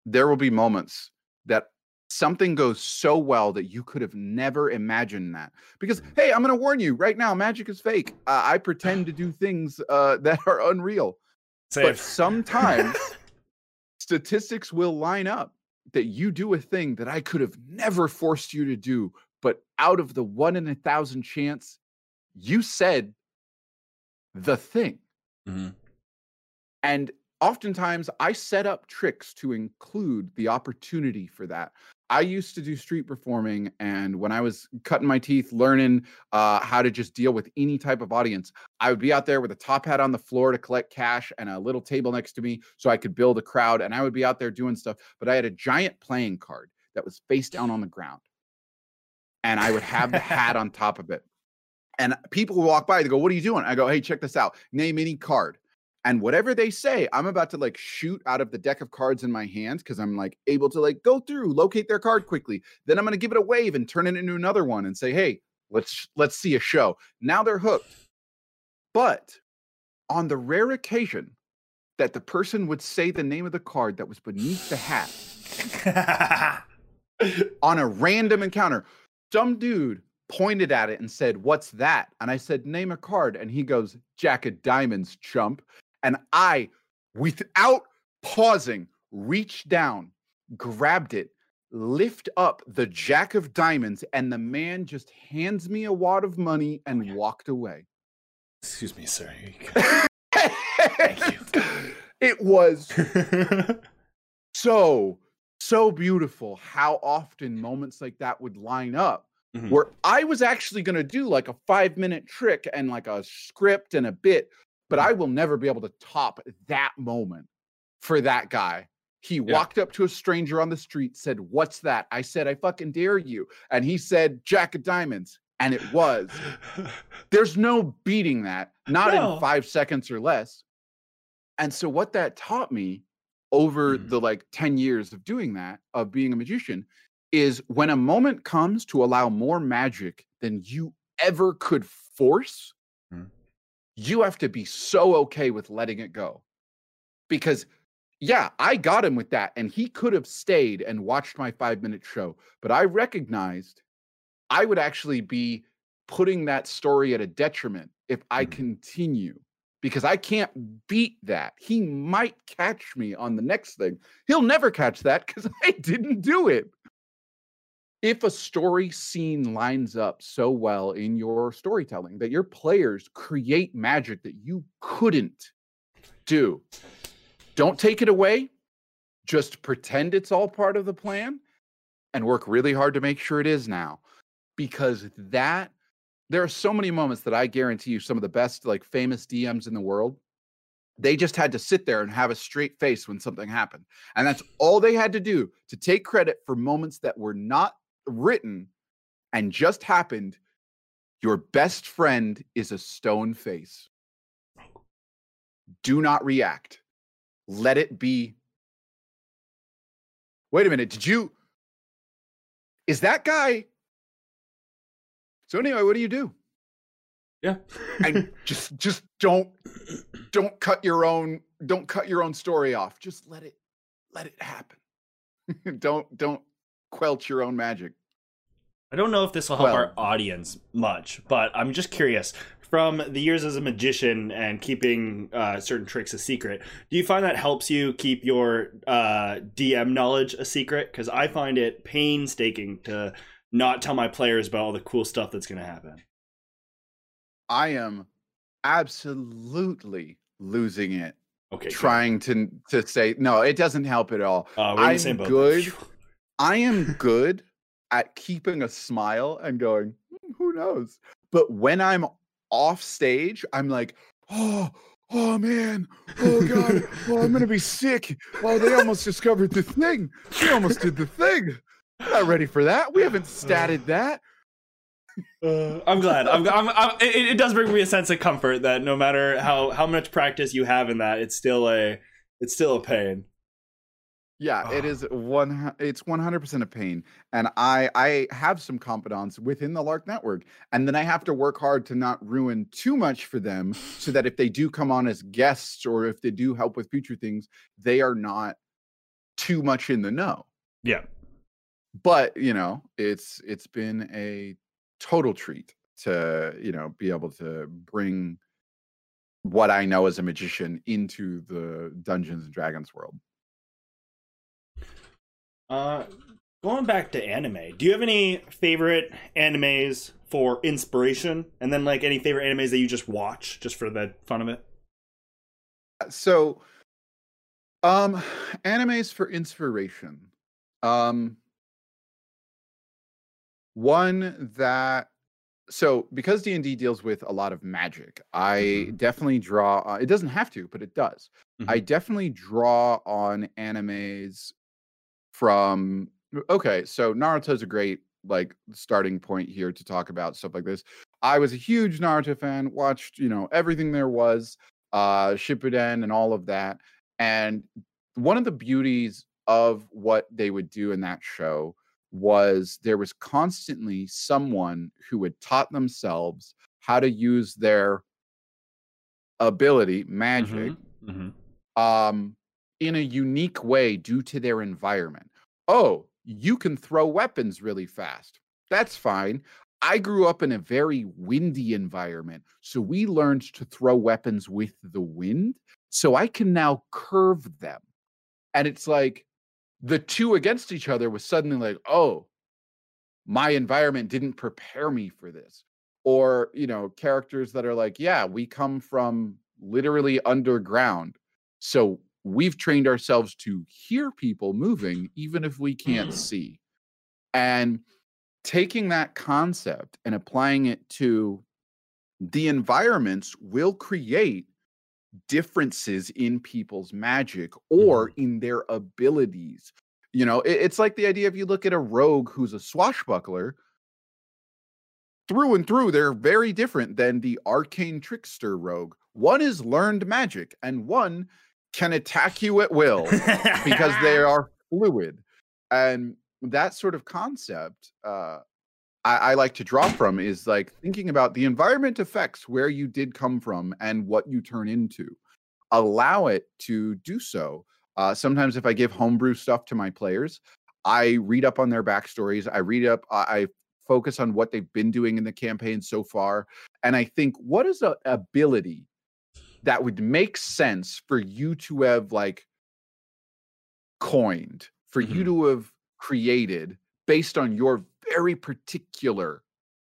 there will be moments that something goes so well that you could have never imagined that. Because, hey, I'm going to warn you right now magic is fake. Uh, I pretend to do things uh, that are unreal. Safe. But sometimes statistics will line up that you do a thing that I could have never forced you to do. But out of the one in a thousand chance, you said the thing. Mhm. And oftentimes I set up tricks to include the opportunity for that. I used to do street performing, and when I was cutting my teeth, learning uh, how to just deal with any type of audience, I would be out there with a top hat on the floor to collect cash and a little table next to me so I could build a crowd. And I would be out there doing stuff, but I had a giant playing card that was face down on the ground, and I would have the hat on top of it. And people would walk by, they go, What are you doing? I go, Hey, check this out. Name any card. And whatever they say, I'm about to like shoot out of the deck of cards in my hands because I'm like able to like go through, locate their card quickly. Then I'm gonna give it a wave and turn it into another one and say, Hey, let's let's see a show. Now they're hooked. But on the rare occasion that the person would say the name of the card that was beneath the hat on a random encounter. Some dude pointed at it and said, What's that? And I said, Name a card. And he goes, Jack of Diamonds, chump. And I, without pausing, reached down, grabbed it, lift up the Jack of Diamonds, and the man just hands me a wad of money and walked away. Excuse me, sir. Here you. It was so so beautiful how often moments like that would line up Mhm. where I was actually going to do like a 5 minute trick and like a script and a bit but I will never be able to top that moment for that guy he Yeah. walked up to a stranger on the street said what's that I said I fucking dare you and he said jack of diamonds and it was there's no beating that not No. in 5 seconds or less and so what that taught me over Mhm. the like 10 years of doing that of being a magician is when a moment comes to allow more magic than you ever could force. You have to be so okay with letting it go because yeah i got him with that and he could have stayed and watched my 5 minute show but i recognized i would actually be putting that story at a detriment if i Mhm. continue because I can't beat that. He might catch me on the next thing. He'll never catch that because I didn't do it. If a story scene lines up so well in your storytelling that your players create magic that you couldn't do, don't take it away. Just pretend it's all part of the plan and work really hard to make sure it is now. Because that there are so many moments that I guarantee you some of the best like famous DMs in the world they just had to sit there and have a straight face when something happened and that's all they had to do to take credit for moments that were not written and just happened your best friend is a stone face. Do not react. Let it be wait a minute did you is that guy so anyway what do you do? Yeah. and just just don't don't cut your own don't cut your own story off. Just let it let it happen. Don't don't quelch your own magic I don't know if this will help Well- our audience much, but I'm just curious. From the years as a magician and keeping uh, certain tricks a secret, do you find that helps you keep your uh, DM knowledge a secret? Because I find it painstaking to not tell my players about all the cool stuff that's going to happen. i am absolutely losing it Okay. good. trying to to say no it doesn't help at all Uh, we're in the I'm good. I am good at keeping a smile and going, "Hmm, who knows? But when I'm off stage, I'm like, oh, oh man, oh god, oh, I'm gonna be sick. Oh, they almost discovered the thing. They almost did the thing. I'm not ready for that. We haven't statted that. Uh, I'm glad. I'm, I'm, I'm it, it, does bring me a sense of comfort that no matter how how much practice you have in that, it's still a it's still a pain. Yeah, oh. it is one. It's one hundred percent a pain, and I I have some confidants within the Lark network, and then I have to work hard to not ruin too much for them, so that if they do come on as guests or if they do help with future things, they are not too much in the know. Yeah, but you know, it's it's been a total treat to you know be able to bring what I know as a magician into the Dungeons and Dragons world. Uh, going back to anime, do you have any favorite animes for inspiration, and then like any favorite animes that you just watch just for the fun of it? Uh, so, um, animes for inspiration. Um, one that so because d&d deals with a lot of magic i mm-hmm. definitely draw uh, it doesn't have to but it does mm-hmm. i definitely draw on animes from okay, so Naruto's a great like starting point here to talk about stuff like this. I was a huge Naruto fan, watched, you know, everything there was, uh Shippuden and all of that. And one of the beauties of what they would do in that show was there was constantly someone who had taught themselves how to use their ability magic mm-hmm. Mm-hmm. um in a unique way due to their environment. Oh, you can throw weapons really fast. That's fine. I grew up in a very windy environment, so we learned to throw weapons with the wind. So I can now curve them. And it's like the two against each other was suddenly like, oh, my environment didn't prepare me for this. Or, you know, characters that are like, yeah, we come from literally underground. So we've trained ourselves to hear people moving even if we can't mm. see and taking that concept and applying it to the environments will create differences in people's magic or mm-hmm. in their abilities you know it, it's like the idea if you look at a rogue who's a swashbuckler through and through they're very different than the arcane trickster rogue one is learned magic and one can attack you at will because they are fluid. And that sort of concept, uh, I, I, like to draw from is like thinking about the environment affects where you did come from and what you turn into. Allow it to do so. Uh, sometimes, if I give homebrew stuff to my players, I read up on their backstories. I read up, I focus on what they've been doing in the campaign so far. And I think, what is an ability that would make sense for you to have like coined, for mm-hmm. you to have created based on your very particular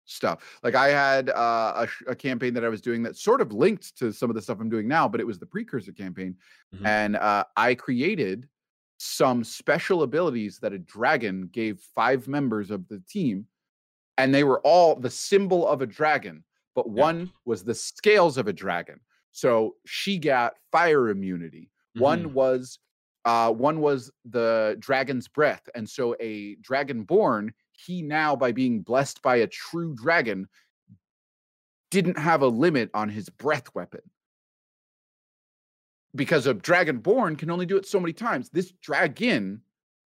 stuff. Like I had uh, a, a, campaign that I was doing that sort of linked to some of the stuff I'm doing now, but it was the precursor campaign, mm-hmm. and uh, I created some special abilities that a dragon gave five members of the team, and they were all the symbol of a dragon, but yeah. one was the scales of a dragon. So she got fire immunity. Mm-hmm. One was uh, one was the dragon's breath, and so a dragonborn, he now by being blessed by a true dragon, didn't have a limit on his breath weapon because a dragonborn can only do it so many times. This dragon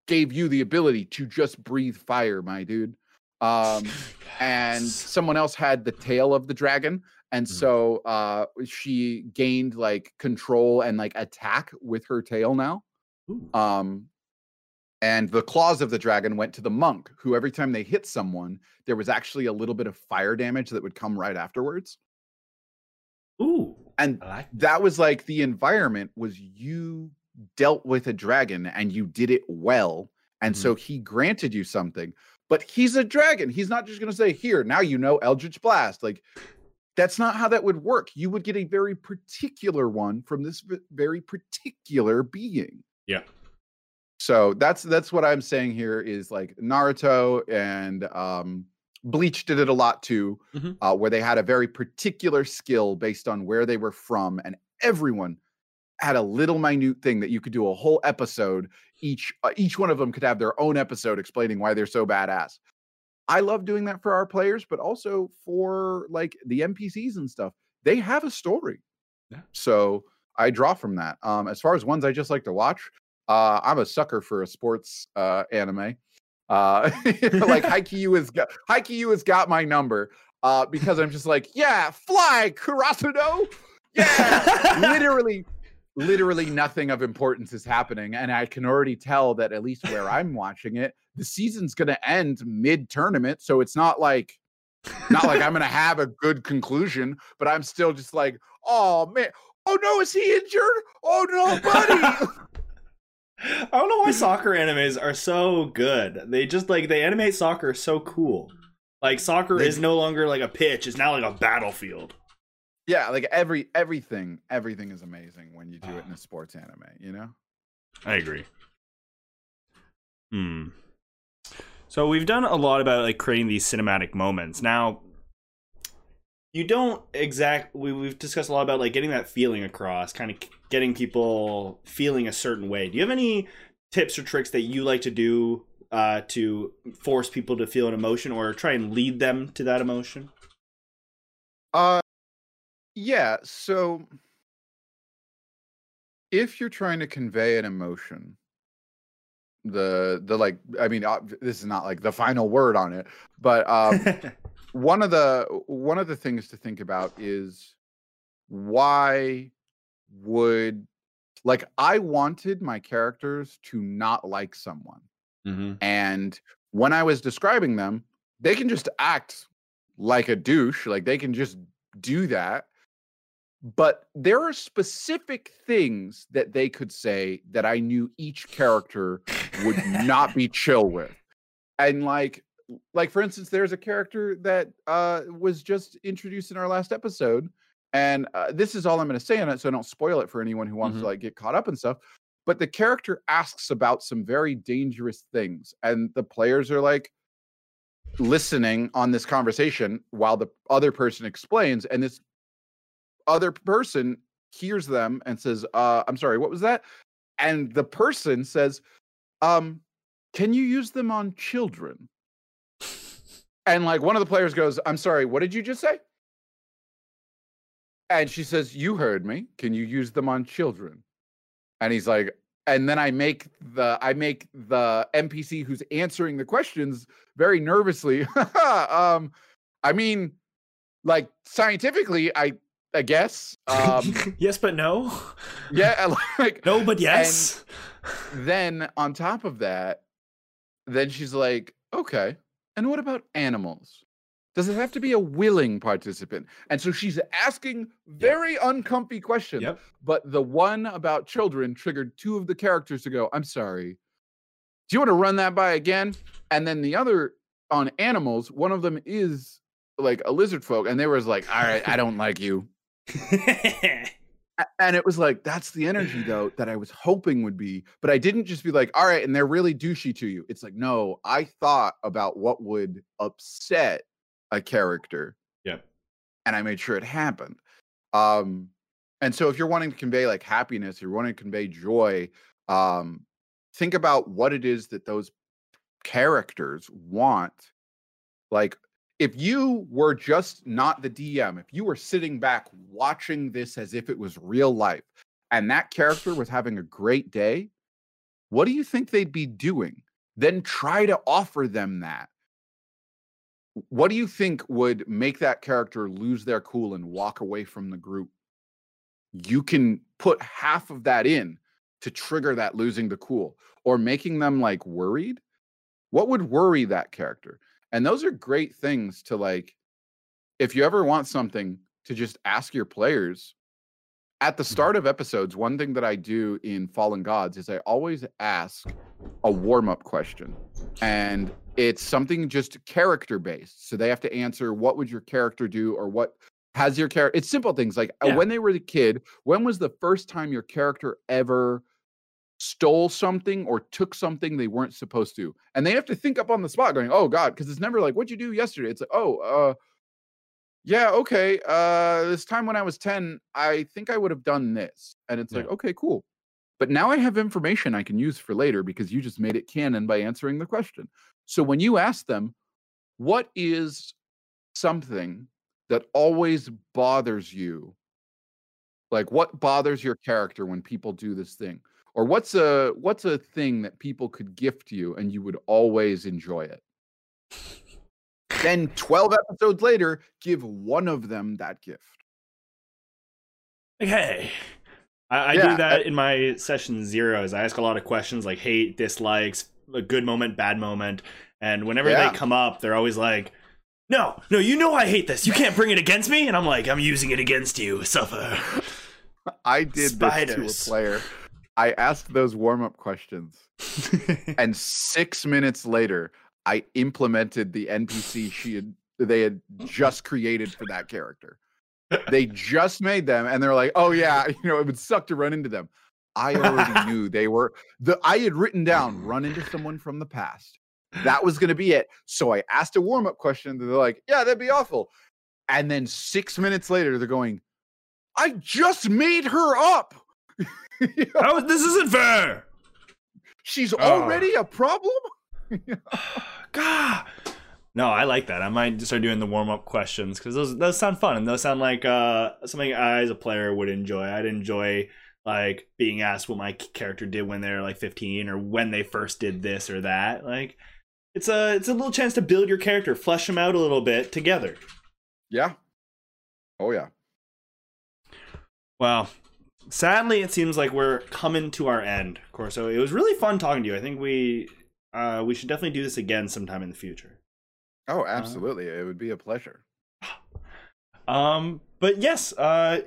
gave you the ability to just breathe fire, my dude. Um, yes. and someone else had the tail of the dragon, and mm-hmm. so uh she gained like control and like attack with her tail now Ooh. um and the claws of the dragon went to the monk who every time they hit someone there was actually a little bit of fire damage that would come right afterwards Ooh, and like that. that was like the environment was you dealt with a dragon and you did it well and mm-hmm. so he granted you something but he's a dragon he's not just going to say here now you know eldritch blast like that's not how that would work. You would get a very particular one from this very particular being. Yeah. So that's that's what I'm saying here is like Naruto and um Bleach did it a lot too, mm-hmm. uh, where they had a very particular skill based on where they were from, and everyone had a little minute thing that you could do a whole episode. Each uh, each one of them could have their own episode explaining why they're so badass. I love doing that for our players, but also for like the NPCs and stuff. They have a story. Yeah. So I draw from that. Um, as far as ones I just like to watch, uh, I'm a sucker for a sports uh, anime. Uh, like Haikyuu has got Haikyuu has got my number uh, because I'm just like, yeah, fly, Karasuno. Yeah, literally, literally nothing of importance is happening, and I can already tell that at least where I'm watching it, the season's going to end mid tournament, so it's not like. Not like I'm gonna have a good conclusion, but I'm still just like, oh man, oh no, is he injured? Oh no, buddy. I don't know why soccer animes are so good. They just like they animate soccer so cool. Like soccer They- is no longer like a pitch; it's now like a battlefield. Yeah, like every everything, everything is amazing when you do it in a sports anime, you know? I agree. Hmm. So we've done a lot about like creating these cinematic moments. Now, you don't exact. We, we've discussed a lot about like getting that feeling across, kind of getting people feeling a certain way. Do you have any tips or tricks that you like to do uh, to force people to feel an emotion or try and lead them to that emotion? Uh yeah, so if you're trying to convey an emotion, the the like I mean uh, this is not like the final word on it, but um one of the one of the things to think about is why would like I wanted my characters to not like someone. mm-hmm. And when I was describing them, they can just act like a douche, like they can just do that. But there are specific things that they could say that I knew each character would not be chill with. And like like for instance there's a character that uh was just introduced in our last episode and uh, this is all I'm going to say on it so I don't spoil it for anyone who wants Mhm. to like get caught up and stuff but the character asks about some very dangerous things and the players are like listening on this conversation while the other person explains and this other person hears them and says uh i'm sorry what was that? And the person says um can you use them on children? And like one of the players goes i'm sorry what did you just say? And she says you heard me. Can you use them on children? And he's like and then i make the i make the npc who's answering the questions very nervously um i mean like scientifically i i guess. Um yes, but no. yeah like No, but yes. then on top of that then she's like okay and what about animals? Does it have to be a willing participant? And so she's asking very uncomfy questions Yep. but the one about children triggered two of the characters to go i'm sorry. Do you want to run that by again? And then the other on animals one of them is like a lizard folk and they was like all right i don't like you and it was like that's the energy though that i was hoping would be but i didn't just be like all right and they're really douchey to you it's like no i thought about what would upset a character Yeah. and i made sure it happened um and so if you're wanting to convey like happiness you're wanting to convey joy um think about what it is that those characters want like if you were just not the DM, if you were sitting back watching this as if it was real life and that character was having a great day, what do you think they'd be doing? Then try to offer them that. What do you think would make that character lose their cool and walk away from the group? You can put half of that in to trigger that losing the cool or making them like worried. What would worry that character? And those are great things to like, if you ever want something to just ask your players at the start of episodes. One thing that I do in Fallen Gods is I always ask a warm up question. And it's something just character based. So they have to answer what would your character do or what has your character. It's simple things like uh, Yeah. when they were the kid, when was the first time your character ever stole something or took something they weren't supposed to and they have to think up on the spot going oh god because it's never like what'd you do yesterday it's like oh uh yeah okay uh this time when i was 10 i think i would have done this and it's like okay cool but now i have information i can use for later because you just made it canon by answering the question so when you ask them what is something that always bothers you? Like what bothers your character when people do this thing? Or what's a what's a thing that people could gift you and you would always enjoy it? then 12 episodes later, give one of them that gift. okay I, I Yeah, do that I- in my session zeros. I ask a lot of questions like hate, dislikes, a good moment, bad moment, and whenever Yeah. they come up, they're always like, "No, no, you know I hate this. You can't bring it against me." And I'm like, "I'm using it against you. Suffer." I did Spiders. this to a player. I asked those warm-up questions, and six minutes later, I implemented the NPC she had they had just created for that character. They just made them, and they're like, "Oh yeah, you know, it would suck to run into them." I already knew they were the. I had written down run into someone from the past. That was going to be it. So I asked a warm-up question. And they're like, "Yeah, that'd be awful." And then six minutes later, they're going, "I just made her up." Oh, this isn't fair. She's Oh. already a problem. God. No, I like that. I might start doing the warm up questions because those those sound fun and those sound like uh, something I as a player would enjoy. I'd enjoy like being asked what my character did when they're like 15 or when they first did this or that. Like it's a it's a little chance to build your character, flesh them out a little bit together. Yeah. Oh yeah. Well, sadly, it seems like we're coming to our end, Corso. It was really fun talking to you. I think we uh, we should definitely do this again sometime in the future. Oh, absolutely. it would be a pleasure. Um, but yes, uh,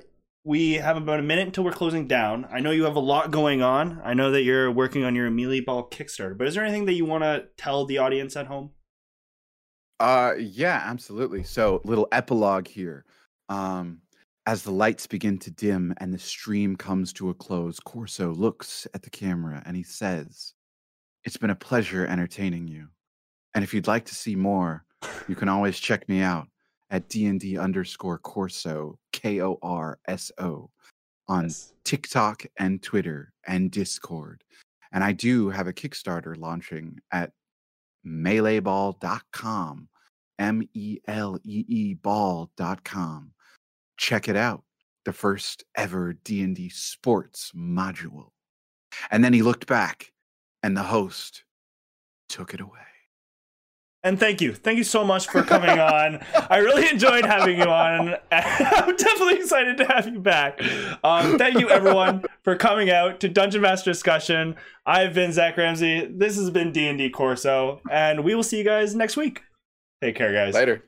we have about a minute until we're closing down. I know you have a lot going on. I know that you're working on your Melee Ball Kickstarter, but is there anything that you want to tell the audience at home? Uh yeah, absolutely. So, little epilogue here. Um as the lights begin to dim and the stream comes to a close, Corso looks at the camera and he says, "It's been a pleasure entertaining you. And if you'd like to see more, you can always check me out at D&D underscore Corso, K-O-R-S-O, on Yes. TikTok and Twitter and Discord. And I do have a Kickstarter launching at meleeball.com, M E L E E ball.com. Check it out. The first ever D&D sports module. And then he looked back and the host took it away. And thank you. Thank you so much for coming on. I really enjoyed having you on. I'm definitely excited to have you back. Um, thank you, everyone, for coming out to Dungeon Master Discussion. I've been Zach Ramsey. This has been D&D Corso, and we will see you guys next week. Take care, guys. Later.